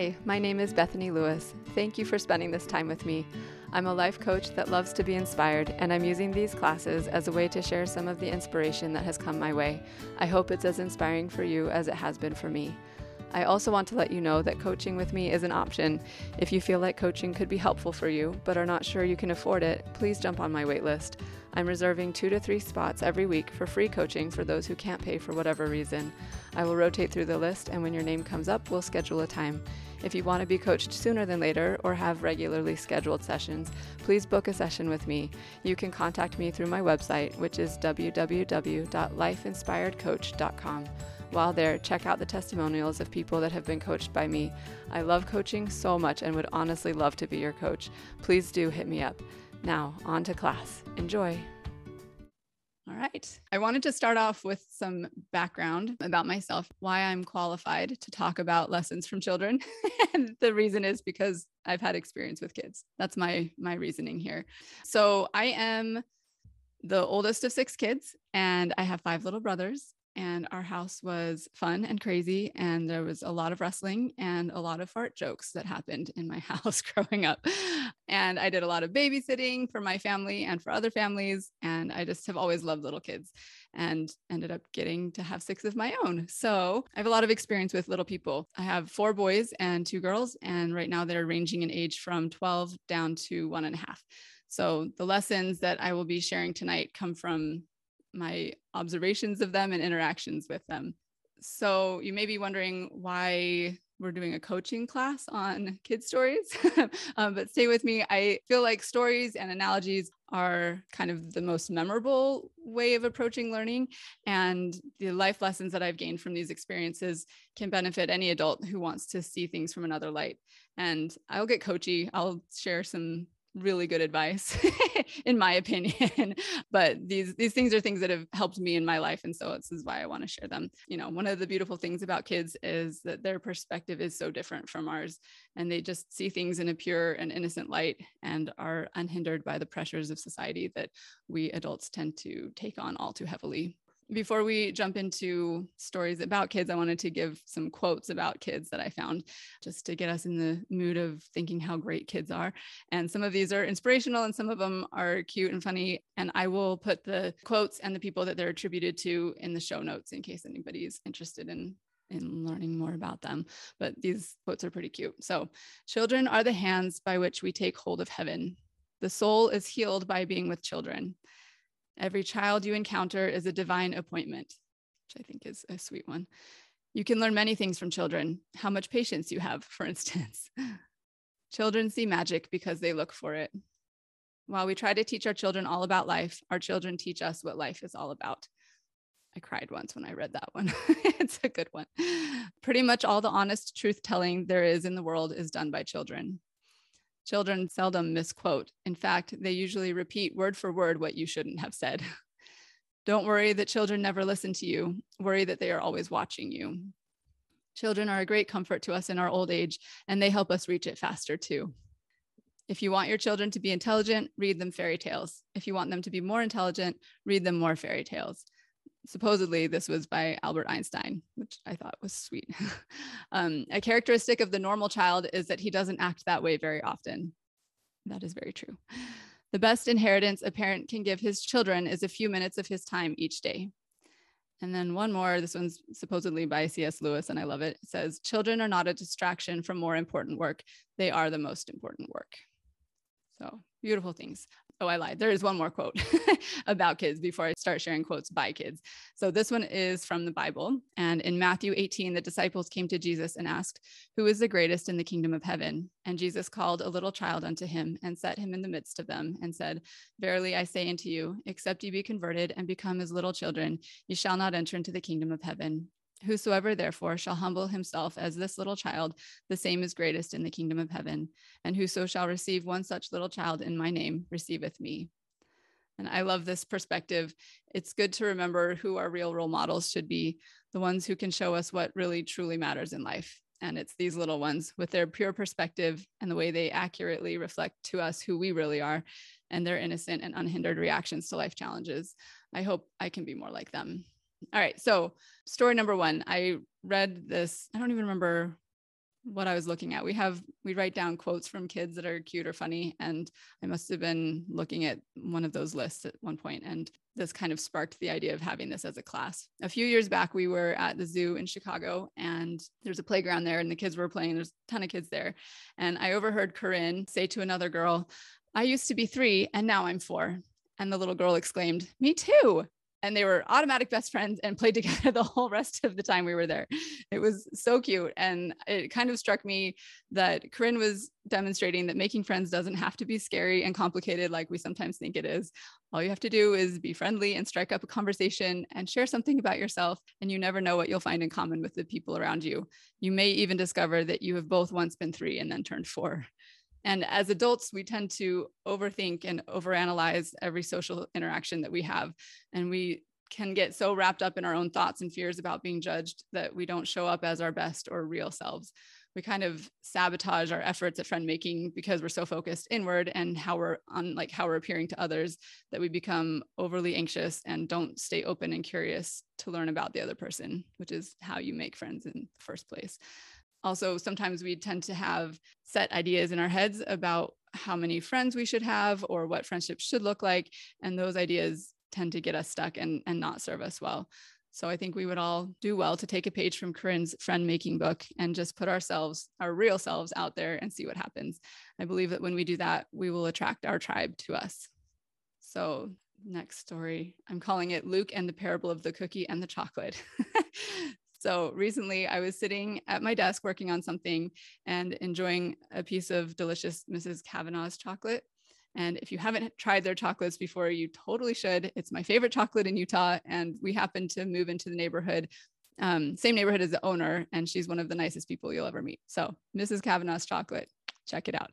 Hi, my name is Bethany Lewis. Thank you for spending this time with me. I'm a life coach that loves to be inspired, and I'm using these classes as a way to share some of the inspiration that has come my way. I hope it's as inspiring for you as it has been for me. I also want to let you know that coaching with me is an option. If you feel like coaching could be helpful for you, but are not sure you can afford it, please jump on my waitlist. I'm reserving two to three spots every week for free coaching for those who can't pay for whatever reason. I will rotate through the list, and when your name comes up, we'll schedule a time. If you want to be coached sooner than later or have regularly scheduled sessions, please book a session with me. You can contact me through my website, which is www.lifeinspiredcoach.com. While there, check out the testimonials of people that have been coached by me. I love coaching so much and would honestly love to be your coach. Please do hit me up. Now, on to class. Enjoy. All right. I wanted to start off with some background about myself, why I'm qualified to talk about lessons from children. and the reason is because I've had experience with kids. That's my my reasoning here. So, I am the oldest of 6 kids and I have 5 little brothers and our house was fun and crazy and there was a lot of wrestling and a lot of fart jokes that happened in my house growing up. And i did a lot of babysitting for my family and for other families and i just have always loved little kids and ended up getting to have six of my own. So i have a lot of experience with little people. I have four boys and two girls and right now they're ranging in age from 12 down to one and a half. So the lessons that i will be sharing tonight come from my observations of them and interactions with them. So you may be wondering why we're doing a coaching class on kid stories, um, but stay with me. I feel like stories and analogies are kind of the most memorable way of approaching learning. And the life lessons that I've gained from these experiences can benefit any adult who wants to see things from another light. And I'll get coachy. I'll share some really good advice in my opinion but these these things are things that have helped me in my life and so this is why i want to share them. You know one of the beautiful things about kids is that their perspective is so different from ours and they just see things in a pure and innocent light and are unhindered by the pressures of society that we adults tend to take on all too heavily before we jump into stories about kids, I wanted to give some quotes about kids that I found just to get us in the mood of thinking how great kids are. And some of these are inspirational and some of them are cute and funny. And I will put the quotes and the people that they're attributed to in the show notes in case anybody's interested in in learning more about them. But these quotes are pretty cute. So, children are the hands by which we take hold of heaven. The soul is healed by being with children. Every child you encounter is a divine appointment, which I think is a sweet one. You can learn many things from children, how much patience you have, for instance. children see magic because they look for it. While we try to teach our children all about life, our children teach us what life is all about. I cried once when I read that one. it's a good one. Pretty much all the honest truth telling there is in the world is done by children. Children seldom misquote. In fact, they usually repeat word for word what you shouldn't have said. Don't worry that children never listen to you. Worry that they are always watching you. Children are a great comfort to us in our old age, and they help us reach it faster too. If you want your children to be intelligent, read them fairy tales. If you want them to be more intelligent, read them more fairy tales supposedly this was by Albert Einstein, which I thought was sweet. um, a characteristic of the normal child is that he doesn't act that way very often. That is very true. The best inheritance a parent can give his children is a few minutes of his time each day. And then one more, this one's supposedly by C.S. Lewis, and I love it. It says, Children are not a distraction from more important work, they are the most important work. So beautiful things. Oh, I lied. There is one more quote about kids before I start sharing quotes by kids. So this one is from the Bible. And in Matthew 18, the disciples came to Jesus and asked, Who is the greatest in the kingdom of heaven? And Jesus called a little child unto him and set him in the midst of them and said, Verily I say unto you, except ye be converted and become as little children, ye shall not enter into the kingdom of heaven. Whosoever therefore shall humble himself as this little child, the same is greatest in the kingdom of heaven. And whoso shall receive one such little child in my name receiveth me. And I love this perspective. It's good to remember who our real role models should be, the ones who can show us what really truly matters in life. And it's these little ones with their pure perspective and the way they accurately reflect to us who we really are and their innocent and unhindered reactions to life challenges. I hope I can be more like them. All right. So, story number one I read this, I don't even remember what I was looking at. We have we write down quotes from kids that are cute or funny, and I must have been looking at one of those lists at one point, and this kind of sparked the idea of having this as a class. A few years back, we were at the zoo in Chicago, and there's a playground there, and the kids were playing. There's a ton of kids there, and I overheard Corinne say to another girl, "I used to be three, and now I'm four. And the little girl exclaimed, "Me too!" And they were automatic best friends and played together the whole rest of the time we were there. It was so cute. And it kind of struck me that Corinne was demonstrating that making friends doesn't have to be scary and complicated like we sometimes think it is. All you have to do is be friendly and strike up a conversation and share something about yourself. And you never know what you'll find in common with the people around you. You may even discover that you have both once been three and then turned four. And as adults, we tend to overthink and overanalyze every social interaction that we have. And we can get so wrapped up in our own thoughts and fears about being judged that we don't show up as our best or real selves. We kind of sabotage our efforts at friend making because we're so focused inward and how we're on like how we're appearing to others that we become overly anxious and don't stay open and curious to learn about the other person, which is how you make friends in the first place also sometimes we tend to have set ideas in our heads about how many friends we should have or what friendships should look like and those ideas tend to get us stuck and, and not serve us well. So i think we would all do well to take a page from corinne's friend making book and just put ourselves our real selves out there and see what happens. I believe that when we do that we will attract our tribe to us. So next story i'm calling it luke and the parable of the cookie and the chocolate So recently I was sitting at my desk working on something and enjoying a piece of delicious Mrs. Cavanaugh's chocolate. And if you haven't tried their chocolates before, you totally should. It's my favorite chocolate in Utah. And we happened to move into the neighborhood, um, same neighborhood as the owner. And she's one of the nicest people you'll ever meet. So, Mrs. Cavanaugh's chocolate, check it out.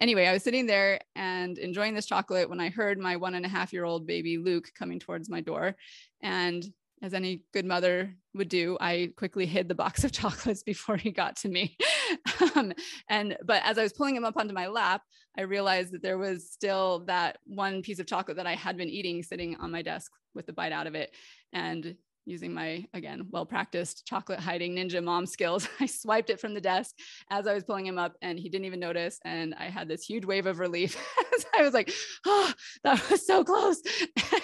Anyway, I was sitting there and enjoying this chocolate when I heard my one and a half year old baby Luke coming towards my door. And as any good mother would do, I quickly hid the box of chocolates before he got to me. um, and but as I was pulling him up onto my lap, I realized that there was still that one piece of chocolate that I had been eating sitting on my desk with the bite out of it. And using my again well practiced chocolate hiding ninja mom skills. I swiped it from the desk as i was pulling him up and he didn't even notice. And i had this huge wave of relief i was like oh that was so close.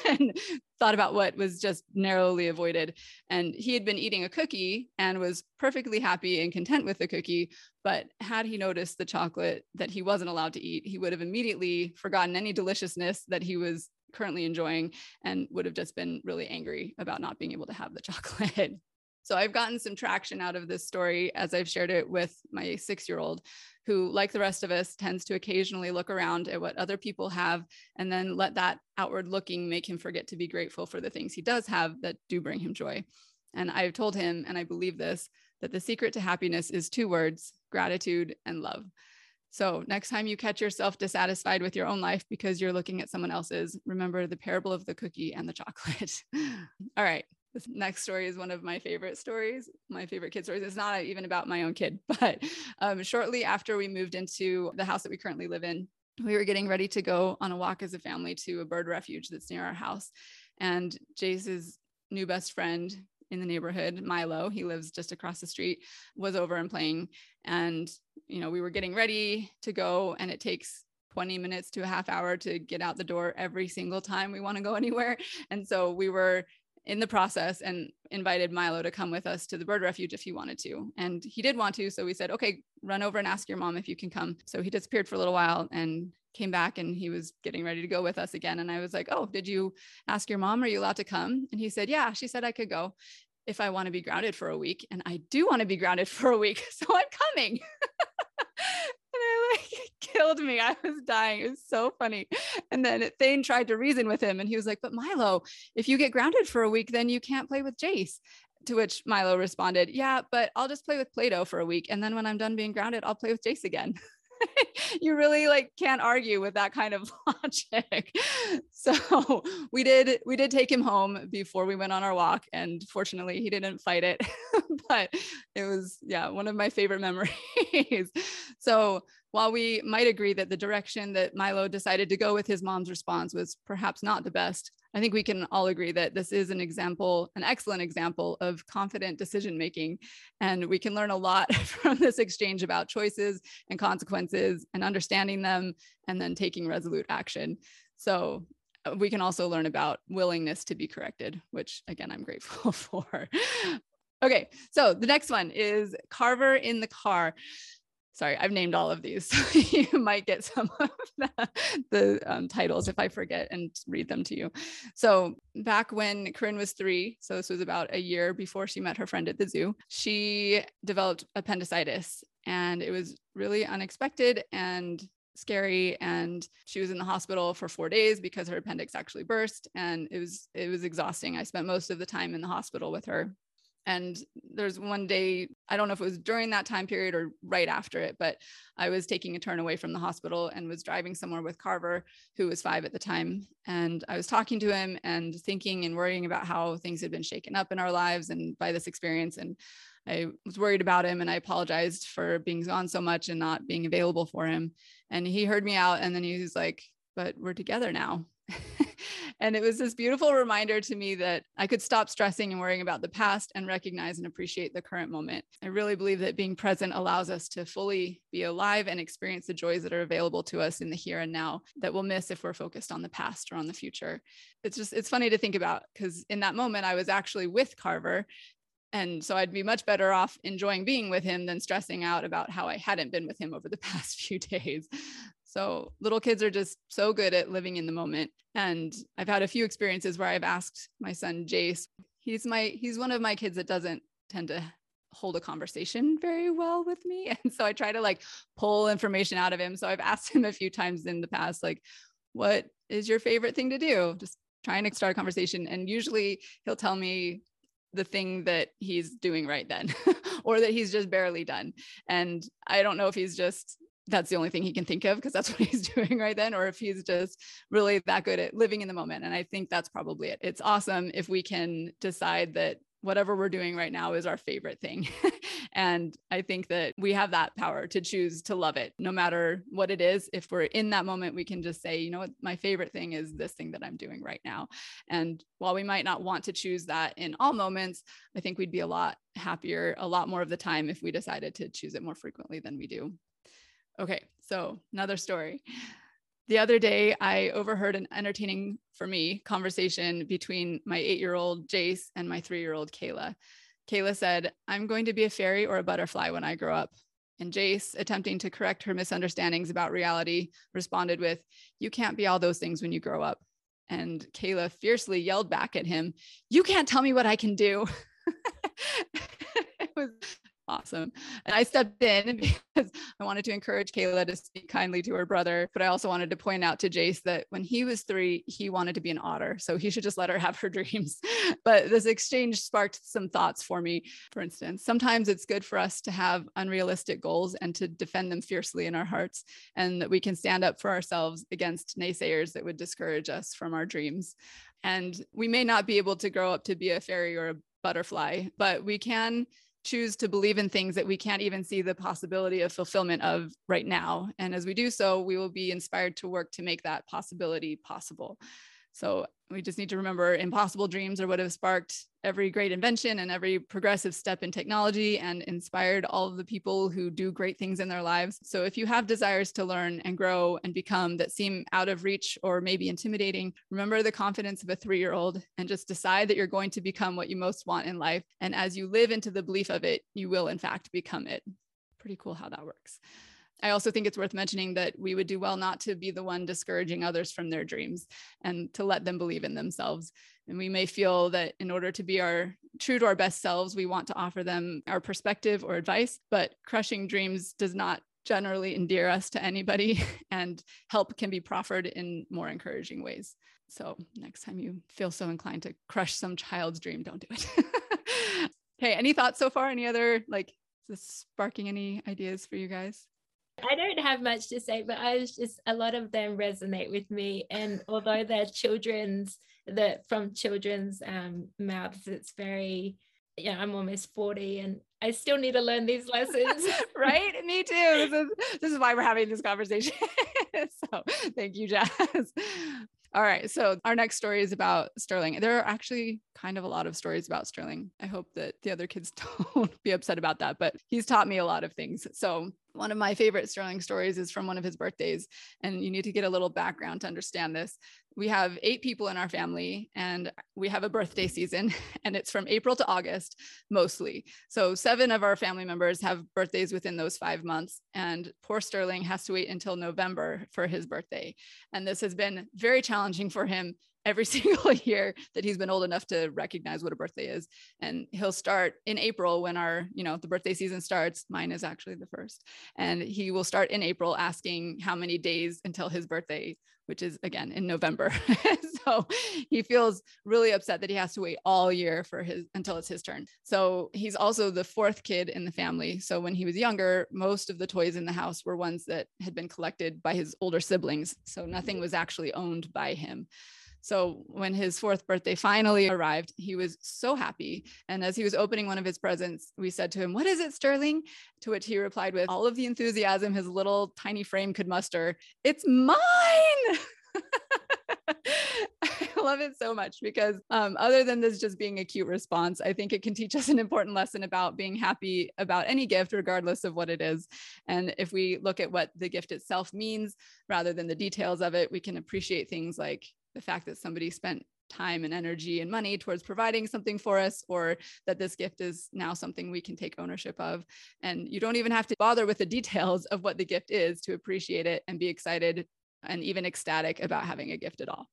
And thought about what was just narrowly avoided. And he had been eating a cookie and was perfectly happy and content with the cookie. But had he noticed the chocolate that he wasn't allowed to eat he would have immediately forgotten any deliciousness that he was currently enjoying and would have just been really angry about not being able to have the chocolate. So I've gotten some traction out of this story as I've shared it with my six year old, who, like the rest of us, tends to occasionally look around at what other people have and then let that outward looking make him forget to be grateful for the things he does have that do bring him joy. And I've told him, and I believe this, that the secret to happiness is two words gratitude and love. So, next time you catch yourself dissatisfied with your own life because you're looking at someone else's, remember the parable of the cookie and the chocolate. All right. This next story is one of my favorite stories, my favorite kid stories. It's not even about my own kid, but um, shortly after we moved into the house that we currently live in, we were getting ready to go on a walk as a family to a bird refuge that's near our house. And Jace's new best friend in the neighborhood, Milo, he lives just across the street, was over and playing. And, you know, we were getting ready to go, and it takes 20 minutes to a half hour to get out the door every single time we want to go anywhere. And so we were in the process and invited Milo to come with us to the bird refuge if he wanted to. And he did want to. So we said, okay, run over and ask your mom if you can come. So he disappeared for a little while and came back and he was getting ready to go with us again. And I was like, oh, did you ask your mom? Are you allowed to come? And he said, yeah, she said I could go if I want to be grounded for a week. And I do want to be grounded for a week. So I'm coming. like killed me. I was dying. It was so funny. And then Thane tried to reason with him and he was like, But Milo, if you get grounded for a week, then you can't play with Jace. To which Milo responded, Yeah, but I'll just play with Play for a week. And then when I'm done being grounded, I'll play with Jace again. you really like can't argue with that kind of logic. So we did we did take him home before we went on our walk and fortunately he didn't fight it. but it was yeah, one of my favorite memories. so while we might agree that the direction that Milo decided to go with his mom's response was perhaps not the best, I think we can all agree that this is an example, an excellent example of confident decision making. And we can learn a lot from this exchange about choices and consequences and understanding them and then taking resolute action. So uh, we can also learn about willingness to be corrected, which again, I'm grateful for. okay, so the next one is Carver in the car sorry, I've named all of these. So you might get some of the, the um, titles if I forget and read them to you. So back when Corinne was three, so this was about a year before she met her friend at the zoo, she developed appendicitis and it was really unexpected and scary and she was in the hospital for 4 days because her appendix actually burst and it was it was exhausting. I spent most of the time in the hospital with her and there's one day, I don't know if it was during that time period or right after it, but I was taking a turn away from the hospital and was driving somewhere with Carver, who was five at the time. And I was talking to him and thinking and worrying about how things had been shaken up in our lives and by this experience. And I was worried about him and I apologized for being gone so much and not being available for him. And he heard me out and then he was like, but we're together now. and it was this beautiful reminder to me that I could stop stressing and worrying about the past and recognize and appreciate the current moment. I really believe that being present allows us to fully be alive and experience the joys that are available to us in the here and now that we'll miss if we're focused on the past or on the future. It's just, it's funny to think about because in that moment, I was actually with Carver and so I'd be much better off enjoying being with him than stressing out about how I hadn't been with him over the past few days. So little kids are just so good at living in the moment. And I've had a few experiences where I've asked my son Jace, he's my he's one of my kids that doesn't tend to hold a conversation very well with me. And so I try to like pull information out of him. So I've asked him a few times in the past, like, what is your favorite thing to do? Just trying to start a conversation. And usually he'll tell me the thing that he's doing right then or that he's just barely done. And I don't know if he's just that's the only thing he can think of because that's what he's doing right then, or if he's just really that good at living in the moment. And I think that's probably it. It's awesome if we can decide that whatever we're doing right now is our favorite thing. and I think that we have that power to choose to love it no matter what it is. If we're in that moment, we can just say, you know what, my favorite thing is this thing that I'm doing right now. And while we might not want to choose that in all moments, I think we'd be a lot happier a lot more of the time if we decided to choose it more frequently than we do. Okay, so another story. The other day, I overheard an entertaining for me conversation between my eight year old Jace and my three year old Kayla. Kayla said, I'm going to be a fairy or a butterfly when I grow up. And Jace, attempting to correct her misunderstandings about reality, responded with, You can't be all those things when you grow up. And Kayla fiercely yelled back at him, You can't tell me what I can do. it was awesome. And I stepped in because I wanted to encourage Kayla to speak kindly to her brother. But I also wanted to point out to Jace that when he was three, he wanted to be an otter. So he should just let her have her dreams. But this exchange sparked some thoughts for me. For instance, sometimes it's good for us to have unrealistic goals and to defend them fiercely in our hearts, and that we can stand up for ourselves against naysayers that would discourage us from our dreams. And we may not be able to grow up to be a fairy or a butterfly, but we can choose to believe in things that we can't even see the possibility of fulfillment of right now. And as we do so, we will be inspired to work to make that possibility possible. So we just need to remember impossible dreams are what have sparked every great invention and every progressive step in technology and inspired all of the people who do great things in their lives. So if you have desires to learn and grow and become that seem out of reach or maybe intimidating, remember the confidence of a three year old and just decide that you're going to become what you most want in life. And as you live into the belief of it, you will in fact become it. Pretty cool how that works. I also think it's worth mentioning that we would do well not to be the one discouraging others from their dreams and to let them believe in themselves. And we may feel that in order to be our true to our best selves, we want to offer them our perspective or advice, but crushing dreams does not generally endear us to anybody and help can be proffered in more encouraging ways. So next time you feel so inclined to crush some child's dream, don't do it. okay, any thoughts so far? Any other like is this sparking any ideas for you guys? I don't have much to say, but I was just a lot of them resonate with me. And although they're children's, that from children's um, mouths, it's very, yeah, I'm almost 40 and I still need to learn these lessons. right? Me too. This is, this is why we're having this conversation. so thank you, Jazz. All right. So our next story is about Sterling. There are actually kind of a lot of stories about Sterling. I hope that the other kids don't be upset about that, but he's taught me a lot of things. So one of my favorite Sterling stories is from one of his birthdays. And you need to get a little background to understand this. We have eight people in our family, and we have a birthday season, and it's from April to August mostly. So, seven of our family members have birthdays within those five months. And poor Sterling has to wait until November for his birthday. And this has been very challenging for him every single year that he's been old enough to recognize what a birthday is. And he'll start in april when our you know the birthday season starts. Mine is actually the first. And he will start in april asking how many days until his birthday which is again in november. So he feels really upset that he has to wait all year for his until it's his turn. So he's also the fourth kid in the family. So when he was younger most of the toys in the house were ones that had been collected by his older siblings. So nothing was actually owned by him so when his fourth birthday finally arrived, he was so happy. And as he was opening one of his presents, we said to him, What is it, Sterling? To which he replied with all of the enthusiasm his little tiny frame could muster, It's mine. I love it so much because, um, other than this just being a cute response, I think it can teach us an important lesson about being happy about any gift, regardless of what it is. And if we look at what the gift itself means rather than the details of it, we can appreciate things like the fact that somebody spent time and energy and money towards providing something for us or that this gift is now something we can take ownership of. And you don't even have to bother with the details of what the gift is to appreciate it and be excited and even ecstatic about having a gift at all.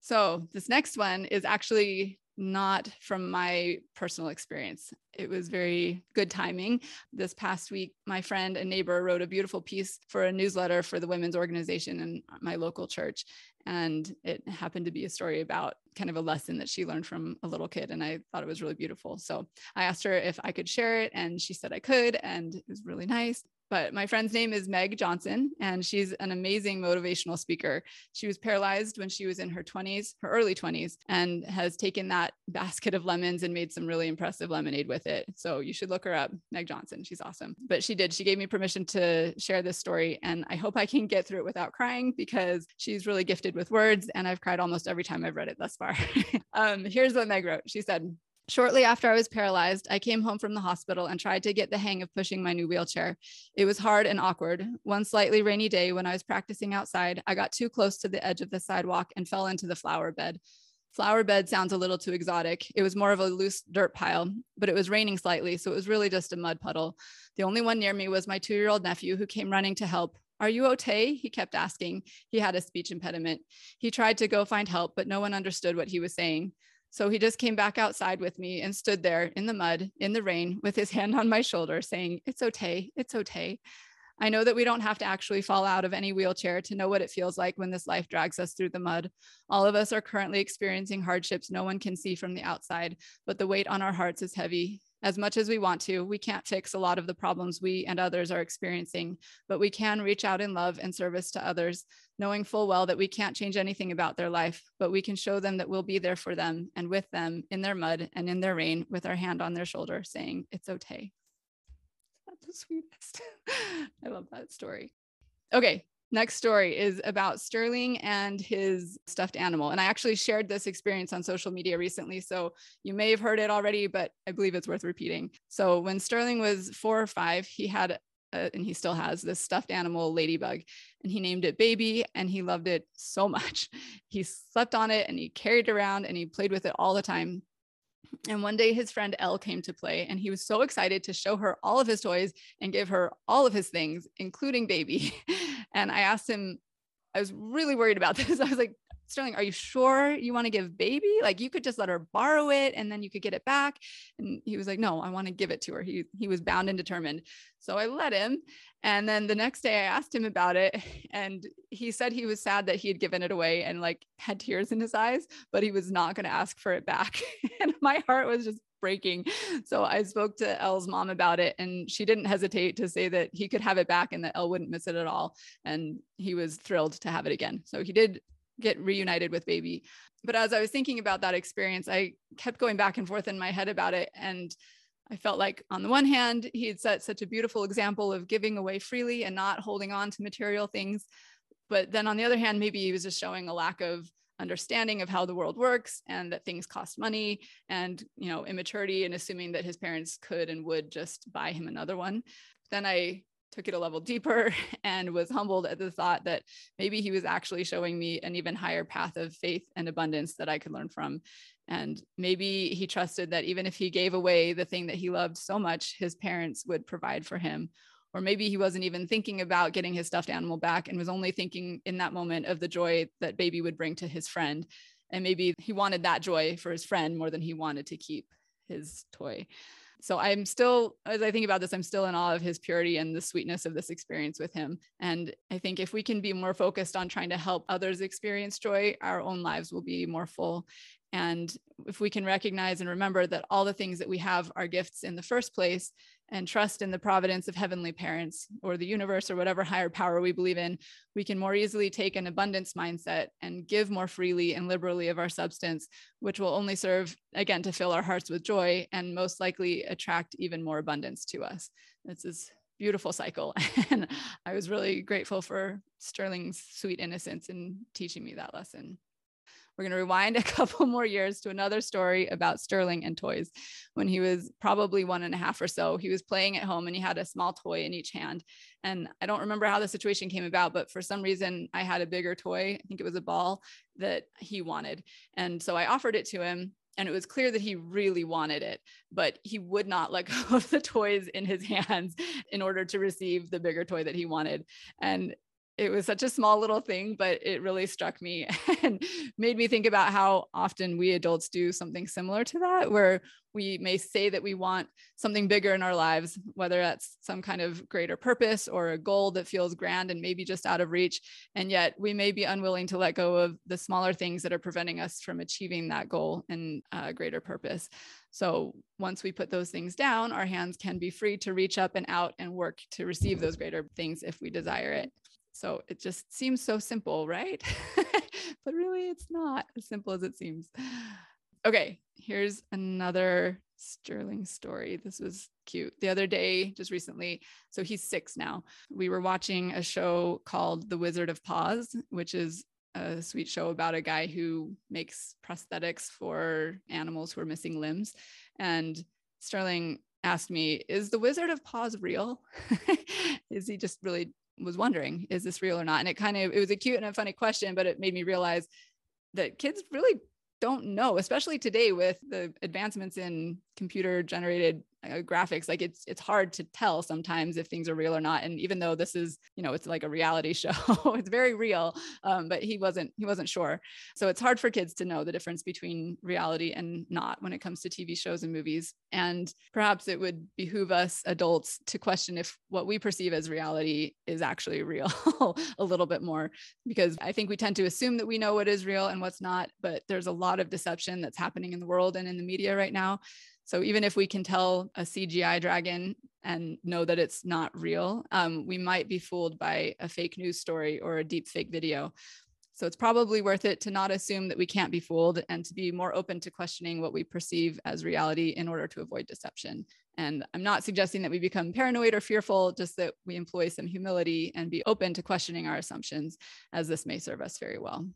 So this next one is actually not from my personal experience. It was very good timing. This past week, my friend and neighbor wrote a beautiful piece for a newsletter for the women's organization in my local church. And it happened to be a story about kind of a lesson that she learned from a little kid. And I thought it was really beautiful. So I asked her if I could share it, and she said I could. And it was really nice. But my friend's name is Meg Johnson, and she's an amazing motivational speaker. She was paralyzed when she was in her 20s, her early 20s, and has taken that basket of lemons and made some really impressive lemonade with it. So you should look her up, Meg Johnson. She's awesome. But she did, she gave me permission to share this story. And I hope I can get through it without crying because she's really gifted with words. And I've cried almost every time I've read it thus far. um, here's what Meg wrote She said, Shortly after I was paralyzed, I came home from the hospital and tried to get the hang of pushing my new wheelchair. It was hard and awkward. One slightly rainy day when I was practicing outside, I got too close to the edge of the sidewalk and fell into the flower bed. Flower bed sounds a little too exotic. It was more of a loose dirt pile, but it was raining slightly, so it was really just a mud puddle. The only one near me was my two year old nephew who came running to help. Are you okay? He kept asking. He had a speech impediment. He tried to go find help, but no one understood what he was saying. So he just came back outside with me and stood there in the mud, in the rain, with his hand on my shoulder, saying, It's okay, it's okay. I know that we don't have to actually fall out of any wheelchair to know what it feels like when this life drags us through the mud. All of us are currently experiencing hardships no one can see from the outside, but the weight on our hearts is heavy as much as we want to. We can't fix a lot of the problems we and others are experiencing, but we can reach out in love and service to others, knowing full well that we can't change anything about their life, but we can show them that we'll be there for them and with them in their mud and in their rain with our hand on their shoulder, saying, It's okay. That's the sweetest. I love that story. Okay, next story is about Sterling and his stuffed animal. And I actually shared this experience on social media recently. So you may have heard it already, but I believe it's worth repeating. So when Sterling was four or five, he had, and he still has this stuffed animal ladybug, and he named it Baby, and he loved it so much. He slept on it and he carried it around and he played with it all the time. And one day his friend Elle came to play, and he was so excited to show her all of his toys and give her all of his things, including baby. And I asked him, I was really worried about this. I was like, Sterling, are you sure you want to give baby? Like you could just let her borrow it and then you could get it back. And he was like, no, I want to give it to her. He he was bound and determined. So I let him. And then the next day I asked him about it and he said he was sad that he had given it away and like had tears in his eyes, but he was not going to ask for it back. and my heart was just breaking. So I spoke to Elle's mom about it, and she didn't hesitate to say that he could have it back and that Elle wouldn't miss it at all. And he was thrilled to have it again. So he did get reunited with baby. But as I was thinking about that experience, I kept going back and forth in my head about it. And I felt like, on the one hand, he had set such a beautiful example of giving away freely and not holding on to material things. But then on the other hand, maybe he was just showing a lack of understanding of how the world works and that things cost money and you know immaturity and assuming that his parents could and would just buy him another one then i took it a level deeper and was humbled at the thought that maybe he was actually showing me an even higher path of faith and abundance that I could learn from. And maybe he trusted that even if he gave away the thing that he loved so much, his parents would provide for him. Or maybe he wasn't even thinking about getting his stuffed animal back and was only thinking in that moment of the joy that baby would bring to his friend. And maybe he wanted that joy for his friend more than he wanted to keep his toy so I'm still, as I think about this, I'm still in awe of his purity and the sweetness of this experience with him. And I think if we can be more focused on trying to help others experience joy, our own lives will be more full. And if we can recognize and remember that all the things that we have are gifts in the first place and trust in the providence of heavenly parents or the universe or whatever higher power we believe in, we can more easily take an abundance mindset and give more freely and liberally of our substance, which will only serve, again, to fill our hearts with joy and most likely attract even more abundance to us. This is beautiful cycle. And I was really grateful for Sterling's sweet innocence in teaching me that lesson. We're going to rewind a couple more years to another story about Sterling and toys. When he was probably one and a half or so, he was playing at home and he had a small toy in each hand. And I don't remember how the situation came about, but for some reason, I had a bigger toy. I think it was a ball that he wanted. And so I offered it to him and it was clear that he really wanted it but he would not let go of the toys in his hands in order to receive the bigger toy that he wanted and it was such a small little thing, but it really struck me and made me think about how often we adults do something similar to that, where we may say that we want something bigger in our lives, whether that's some kind of greater purpose or a goal that feels grand and maybe just out of reach. And yet we may be unwilling to let go of the smaller things that are preventing us from achieving that goal and uh, greater purpose. So once we put those things down, our hands can be free to reach up and out and work to receive those greater things if we desire it. So it just seems so simple, right? but really, it's not as simple as it seems. Okay, here's another Sterling story. This was cute. The other day, just recently, so he's six now. We were watching a show called The Wizard of Paws, which is a sweet show about a guy who makes prosthetics for animals who are missing limbs. And Sterling asked me, Is the Wizard of Paws real? is he just really was wondering, is this real or not? And it kind of, it was a cute and a funny question, but it made me realize that kids really don't know, especially today with the advancements in computer generated uh, graphics like it's it's hard to tell sometimes if things are real or not. And even though this is you know it's like a reality show it's very real um, but he wasn't he wasn't sure. So it's hard for kids to know the difference between reality and not when it comes to tv shows and movies. And perhaps it would behoove us adults to question if what we perceive as reality is actually real a little bit more because i think we tend to assume that we know what is real and what's not but there's a lot of deception that's happening in the world and in the media right now so even if we can tell a CGI dragon and know that it's not real, um, we might be fooled by a fake news story or a deep fake video. So it's probably worth it to not assume that we can't be fooled and to be more open to questioning what we perceive as reality in order to avoid deception. And I'm not suggesting that we become paranoid or fearful, just that we employ some humility and be open to questioning our assumptions, as this may serve us very well.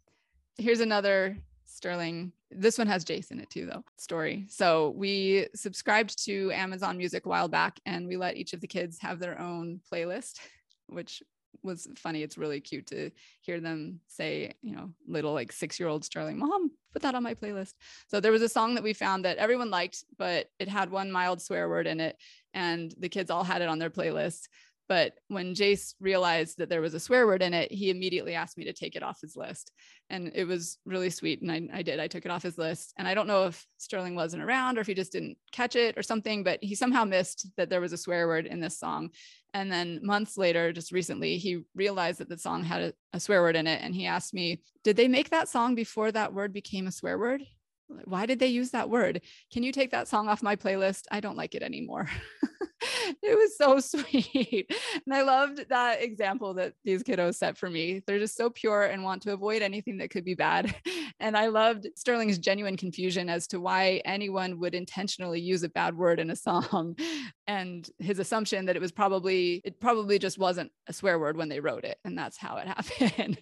Here's another Sterling. This one has Jason in it too, though. Story. So we subscribed to Amazon Music a while back, and we let each of the kids have their own playlist, which was funny. It's really cute to hear them say, you know, little like six year old Sterling, Mom, put that on my playlist. So there was a song that we found that everyone liked, but it had one mild swear word in it, and the kids all had it on their playlist. But when Jace realized that there was a swear word in it, he immediately asked me to take it off his list. And it was really sweet. And I, I, did, I took it off his list. And I don't know if Sterling wasn't around or if he just didn't catch it or something, but he somehow missed that there was a swear word in this song. And then months later, just recently, he realized that the song had a, a swear word in it. And he asked me, Did they make that song before that word became a swear word? Why did they use that word? Can you take that song off my playlist? I don't like it anymore. it was so sweet. And I loved that example that these kiddos set for me. They're just so pure and want to avoid anything that could be bad. And I loved Sterling's genuine confusion as to why anyone would intentionally use a bad word in a song and his assumption that it was probably it probably just wasn't a swear word when they wrote it and that's how it happened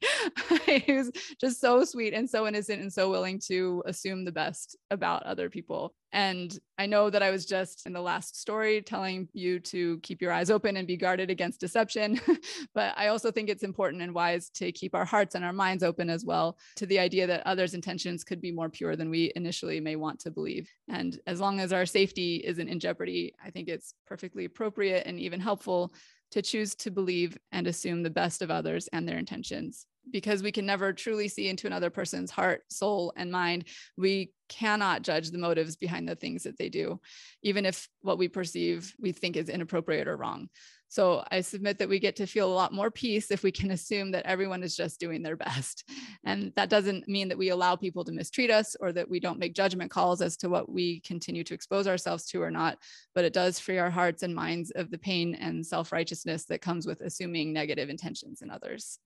he was just so sweet and so innocent and so willing to assume the best about other people and I know that I was just in the last story telling you to keep your eyes open and be guarded against deception. but I also think it's important and wise to keep our hearts and our minds open as well to the idea that others' intentions could be more pure than we initially may want to believe. And as long as our safety isn't in jeopardy, I think it's perfectly appropriate and even helpful to choose to believe and assume the best of others and their intentions because we can never truly see into another person's heart, soul, and mind, we cannot judge the motives behind the things that they do, even if what we perceive we think is inappropriate or wrong. So I submit that we get to feel a lot more peace if we can assume that everyone is just doing their best. And that doesn't mean that we allow people to mistreat us or that we don't make judgment calls as to what we continue to expose ourselves to or not, but it does free our hearts and minds of the pain and self righteousness that comes with assuming negative intentions in others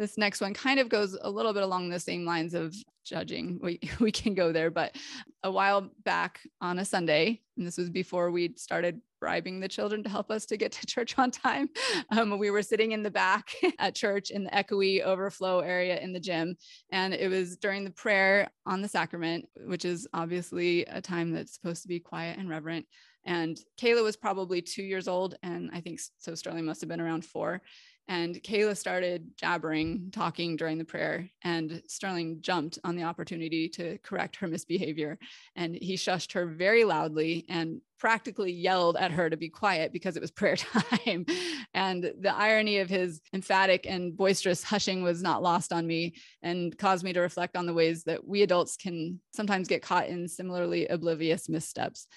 this next one kind of goes a little bit along the same lines of judging. We, we can go there, but a while back on a Sunday, and this was before we'd started bribing the children to help us to get to church on time. Um, we were sitting in the back at church in the echoey overflow area in the gym. And it was during the prayer on the sacrament, which is obviously a time that's supposed to be quiet and reverent. And Kayla was probably two years old. And I think so Sterling must have been around four. And Kayla started jabbering, talking during the prayer, and Sterling jumped on the opportunity to correct her misbehavior. And he shushed her very loudly and practically yelled at her to be quiet because it was prayer time. and the irony of his emphatic and boisterous hushing was not lost on me and caused me to reflect on the ways that we adults can sometimes get caught in similarly oblivious missteps.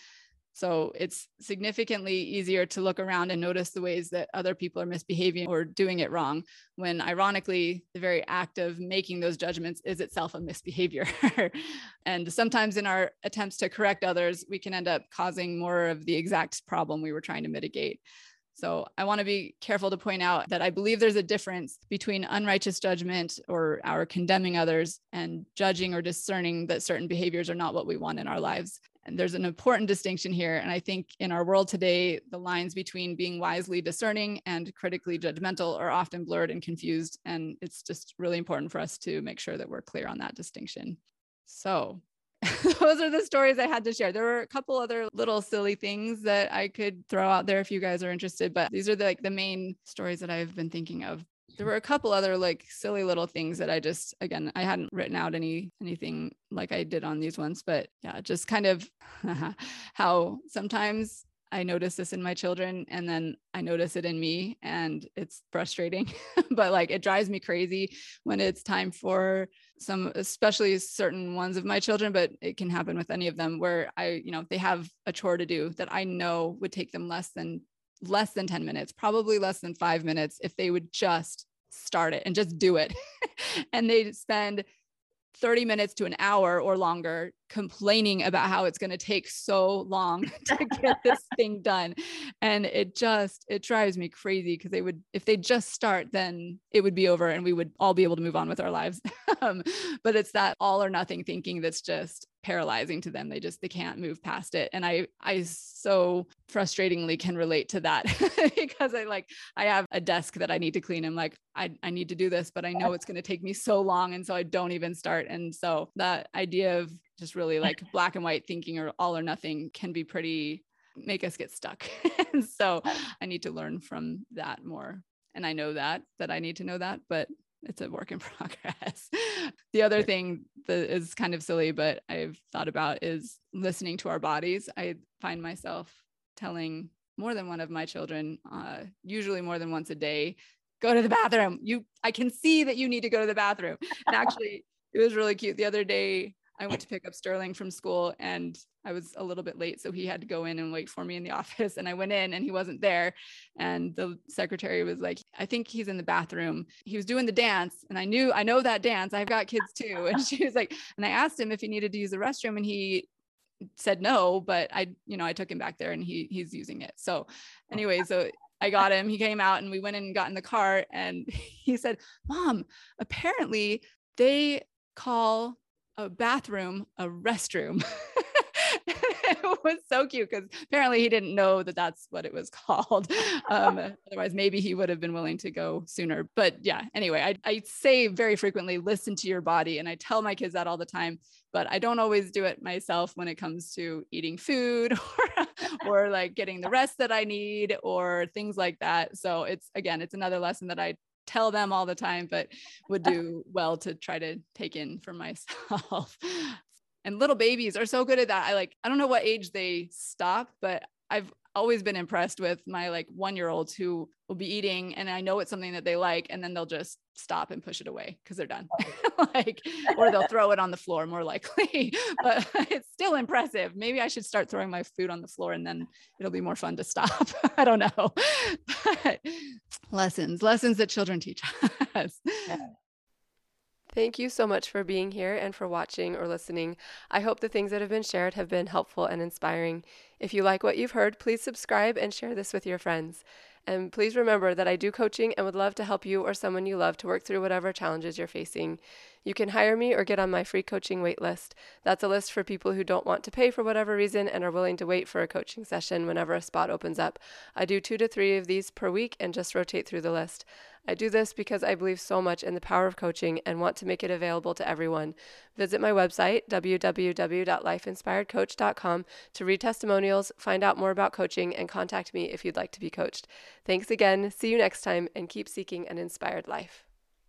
So it's significantly easier to look around and notice the ways that other people are misbehaving or doing it wrong, when ironically, the very act of making those judgments is itself a misbehavior. and sometimes in our attempts to correct others, we can end up causing more of the exact problem we were trying to mitigate. So I want to be careful to point out that I believe there's a difference between unrighteous judgment or our condemning others and judging or discerning that certain behaviors are not what we want in our lives. And there's an important distinction here. And I think in our world today, the lines between being wisely discerning and critically judgmental are often blurred and confused. And it's just really important for us to make sure that we're clear on that distinction. So, those are the stories I had to share. There were a couple other little silly things that I could throw out there if you guys are interested, but these are the, like the main stories that I've been thinking of there were a couple other like silly little things that I just again I hadn't written out any anything like I did on these ones but yeah just kind of how sometimes I notice this in my children and then I notice it in me and it's frustrating but like it drives me crazy when it's time for some especially certain ones of my children but it can happen with any of them where I you know they have a chore to do that I know would take them less than less than 10 minutes, probably less than five minutes if they would just start it and just do it. and they spend 30 minutes to an hour or longer complaining about how it's going to take so long to get this thing done and it just it drives me crazy because they would if they just start then it would be over and we would all be able to move on with our lives um, but it's that all or nothing thinking that's just paralyzing to them. They just they can't move past it. And i i so frustratingly can relate to that because i like i have a desk that i need to clean. I'm like i, I need to do this but i know it's going to take me so long and so i don't even start. And so that idea of just really like black and white thinking or all or nothing can be pretty make us get stuck. And so i need to learn from that more. And i know that that i need to know that but it's a work in progress. the other thing that is kind of silly, but I've thought about is listening to our bodies. I find myself telling more than one of my children, uh, usually more than once a day, go to the bathroom. You, I can see that you need to go to the bathroom. And actually, it was really cute. The other day, I went to pick up Sterling from school and I was a little bit late. So he had to go in and wait for me in the office. And I went in and he wasn't there. And the secretary was like, I think he's in the bathroom. He was doing the dance. And I knew, I know that dance. I've got kids too. And she was like, and I asked him if he needed to use the restroom. And he said no, but I, you know, I took him back there and he he's using it. So anyway, so I got him. He came out and we went in and got in the car and he said, "Mom, apparently they call a bathroom a restroom." it was so cute because apparently he didn't know that that's what it was called. Um, otherwise, maybe he would have been willing to go sooner. But yeah, anyway, I, I say very frequently, listen to your body. And I tell my kids that all the time, but I don't always do it myself when it comes to eating food or, or like getting the rest that I need or things like that. So it's again, it's another lesson that I tell them all the time, but would do well to try to take in for myself and little babies are so good at that. I like, I don't know what age they stop, but I've always been impressed with my like one year olds who will be eating and I know it's something that they like and then they'll just stop and push it away because they're done. like, or they'll throw it on the floor more likely, but it's still impressive. Maybe I should start throwing my food on the floor and then it'll be more fun to stop. I don't know. But lessons, lessons that children teach us. Yeah. Thank you so much for being here and for watching or listening. I hope the things that have been shared have been helpful and inspiring. If you like what you've heard, please subscribe and share this with your friends. And please remember that I do coaching and would love to help you or someone you love to work through whatever challenges you're facing. You can hire me or get on my free coaching wait list. That's a list for people who don't want to pay for whatever reason and are willing to wait for a coaching session whenever a spot opens up. I do two to three of these per week and just rotate through the list. I do this because I believe so much in the power of coaching and want to make it available to everyone. Visit my website, www.lifeinspiredcoach.com, to read testimonials, find out more about coaching, and contact me if you'd like to be coached. Thanks again. See you next time, and keep seeking an inspired life.